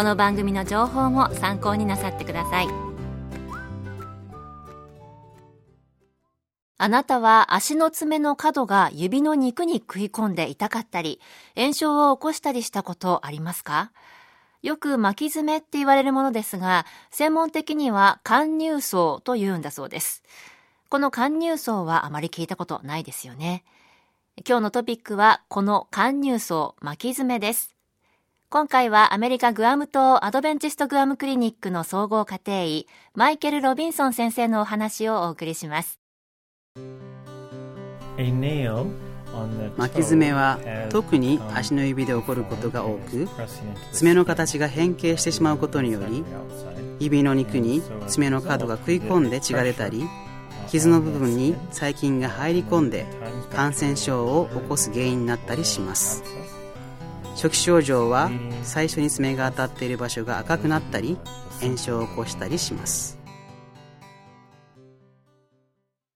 この番組の情報も参考になさってくださいあなたは足の爪の角が指の肉に食い込んで痛かったり、炎症を起こしたりしたことありますか？よく巻き爪って言われるものですが、専門的には貫入層と言うんだそうです。この貫入層はあまり聞いたことないですよね。今日のトピックはこの貫入層巻き爪です。今回はアメリカグアム島アドベンチストグアムクリニックの総合家庭医マイケル・ロビンソン先生のお話をお送りします。巻き爪は特に足の指で起こることが多く爪の形が変形してしまうことにより指の肉に爪の角が食い込んで血が出たり傷の部分に細菌が入り込んで感染症を起こす原因になったりします初期症状は最初に爪が当たっている場所が赤くなったり炎症を起こしたりします。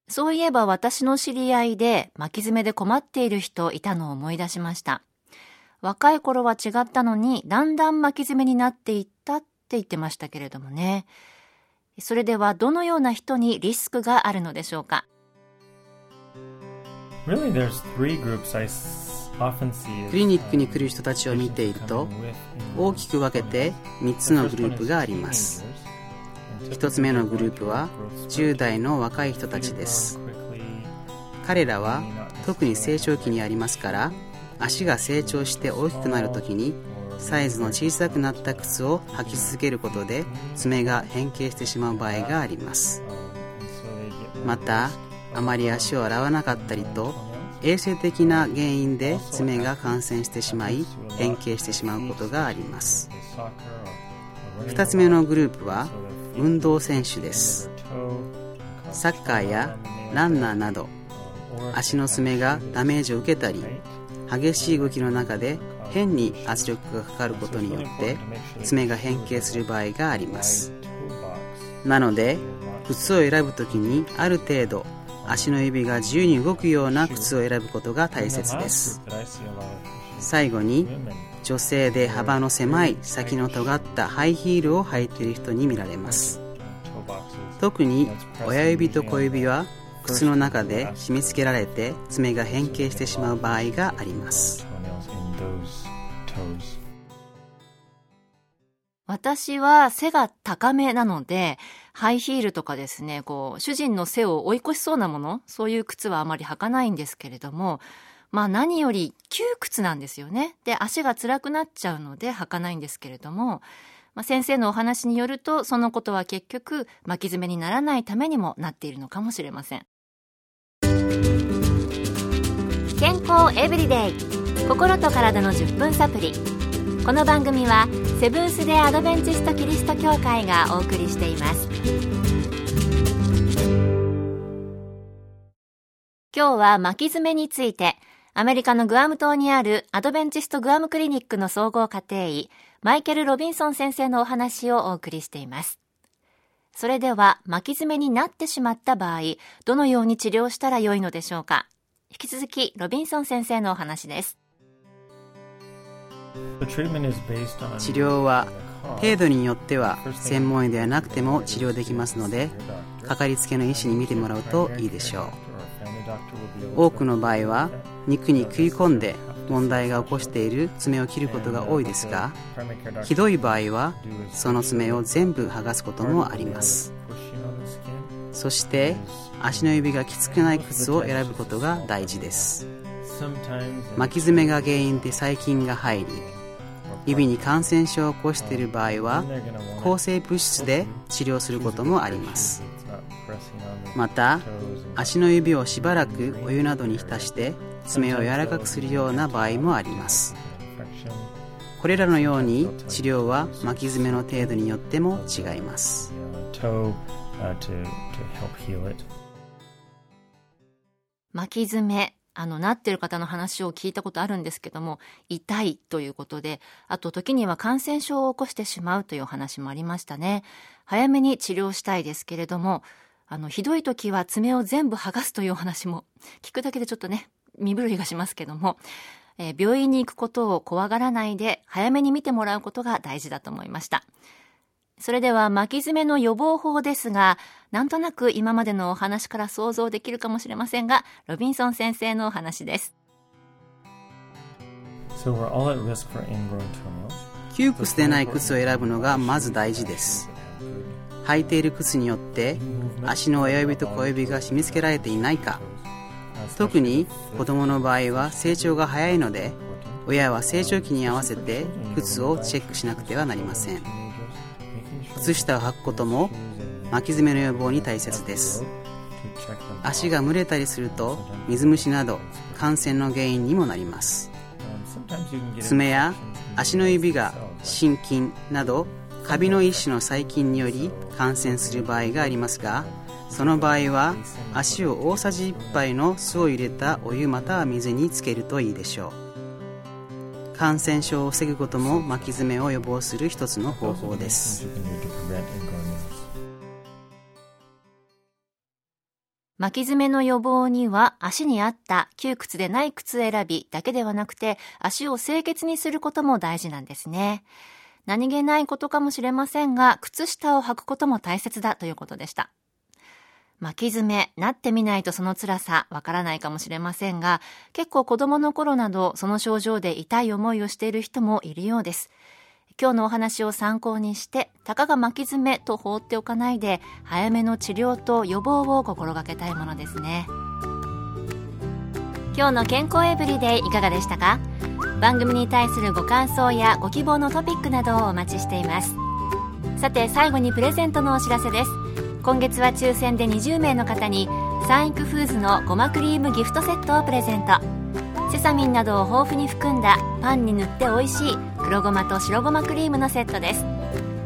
そういえば私の知り合いで巻き爪で困っている人いたのを思い出しました。若い頃は違ったのにだんだん巻き爪になっていったって言ってましたけれどもね。それではどのような人にリスクがあるのでしょうか？Really, クリニックに来る人たちを見ていると大きく分けて3つのグループがあります。1つ目のグループは10代の若い人たちです。彼らは特に成長期にありますから足が成長して大きくなるときにサイズの小さくなった靴を履き続けることで爪が変形してしまう場合があります。またあまり足を洗わなかったりと衛生的な原因で爪が感染してしまい変形してしまうことがあります。2つ目のグループは運動選手です。サッカーやランナーなど足の爪がダメージを受けたり激しい動きの中で変に圧力がかかることによって爪が変形する場合があります。なので靴を選ぶ時にある程度足の指が自由に動くような靴を選ぶことが大切です。最後に女性で幅の狭い先の尖ったハイヒールを履いている人に見られます。特に親指と小指は靴の中で締め付けられて爪が変形してしまう場合があります。私は背が高めなので、ハイヒールとかですね、こう、主人の背を追い越しそうなもの、そういう靴はあまり履かないんですけれども、まあ何より窮屈なんですよね。で、足が辛くなっちゃうので履かないんですけれども、まあ、先生のお話によると、そのことは結局巻き爪にならないためにもなっているのかもしれません。健康エブリデイ心と体の10分サプリこの番組はセブンス・デ・アドベンチスト・キリスト教会がお送りしています。今日は巻き爪についてアメリカのグアム島にあるアドベンチストグアムクリニックの総合家庭医マイケル・ロビンソン先生のお話をお送りしています。それでは巻き爪になってしまった場合どのように治療したらよいのでしょうか？引き続きロビンソン先生のお話です。治療は程度によっては専門医ではなくても治療できますのでかかりつけの医師に見てもらうといいでしょう。多くの場合は肉に食い込んで問題が起こしている爪を切ることが多いですがひどい場合はその爪を全部剥がすこともあります。そして足の指がきつくない靴を選ぶことが大事です巻き爪が原因で細菌が入り指に感染症を起こしている場合は抗生物質で治療することもあります。また足の指をしばらくお湯などに浸して爪を柔らかくするような場合もあります。これらのように治療は巻き爪の程度によっても違います。巻き爪あの、なってる方の話を聞いたことあるんですけども、痛いということで、あと時には感染症を起こしてしまうという話もありましたね。早めに治療したいですけれども、あの、ひどい時は爪を全部剥がすというお話も、聞くだけでちょっとね、身震いがしますけども、えー、病院に行くことを怖がらないで、早めに見てもらうことが大事だと思いました。それでは巻き爪の予防法ですが、なんとなく今までのお話から想像できるかもしれませんが、ロビンソン先生のお話です。窮屈でない靴を選ぶのがまず大事です。履いている靴によって足の親指と小指が締め付けられていないか特に子供の場合は成長が早いので親は成長期に合わせて靴をチェックしなくてはなりません靴下を履くことも巻き爪の予防に大切です。足が蒸れたりすると水虫など感染の原因にもなります。爪や足の指が心筋などカビの一種の細菌により感染する場合がありますがその場合は足を大さじ1杯の酢を入れたお湯または水につけるといいでしょう。感染症を防ぐことも巻き爪を予防する一つの方法です巻き爪の予防には足に合った窮屈でない靴選びだけではなくて足を清潔にすることも大事なんですね。何気ないことかもしれませんが靴下を履くことも大切だということでした。巻き爪、なってみないとその辛さわからないかもしれませんが、結構子供の頃などその症状で痛い思いをしている人もいるようです。今日のお話を参考にして、たかが巻き爪と放っておかないで、早めの治療と予防を心がけたいものですね。今日の健康エブリデイいかがでしたか？番組に対するご感想やご希望のトピックなどをお待ちしています。さて最後にプレゼントのお知らせです。今月は抽選で20名の方にサンイクフーズのごまクリームギフトセットをプレゼント。セサミンなどを豊富に含んだパンに塗って美味しい黒ごまと白ごまクリームのセットです。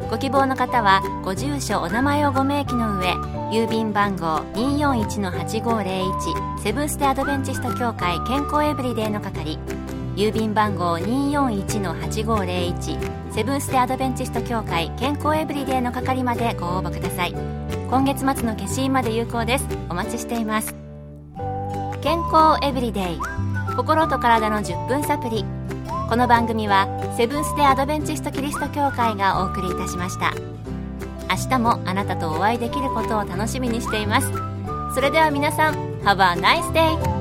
ご希望の方はご住所お名前をご明記の上郵便番号241-8501セブンステアドベンチスト協会健康エブリデイの係。郵便番号241-8501セブンス・テアドベンチスト協会健康エブリデイの係までご応募ください。今月末の消印まで有効です。お待ちしています。健康エブリデイ心と体の10分サプリ。この番組はセブンス・テアドベンチスト・キリスト教会がお送りいたしました。明日もあなたとお会いできることを楽しみにしています。それでは皆さん Have a nice day!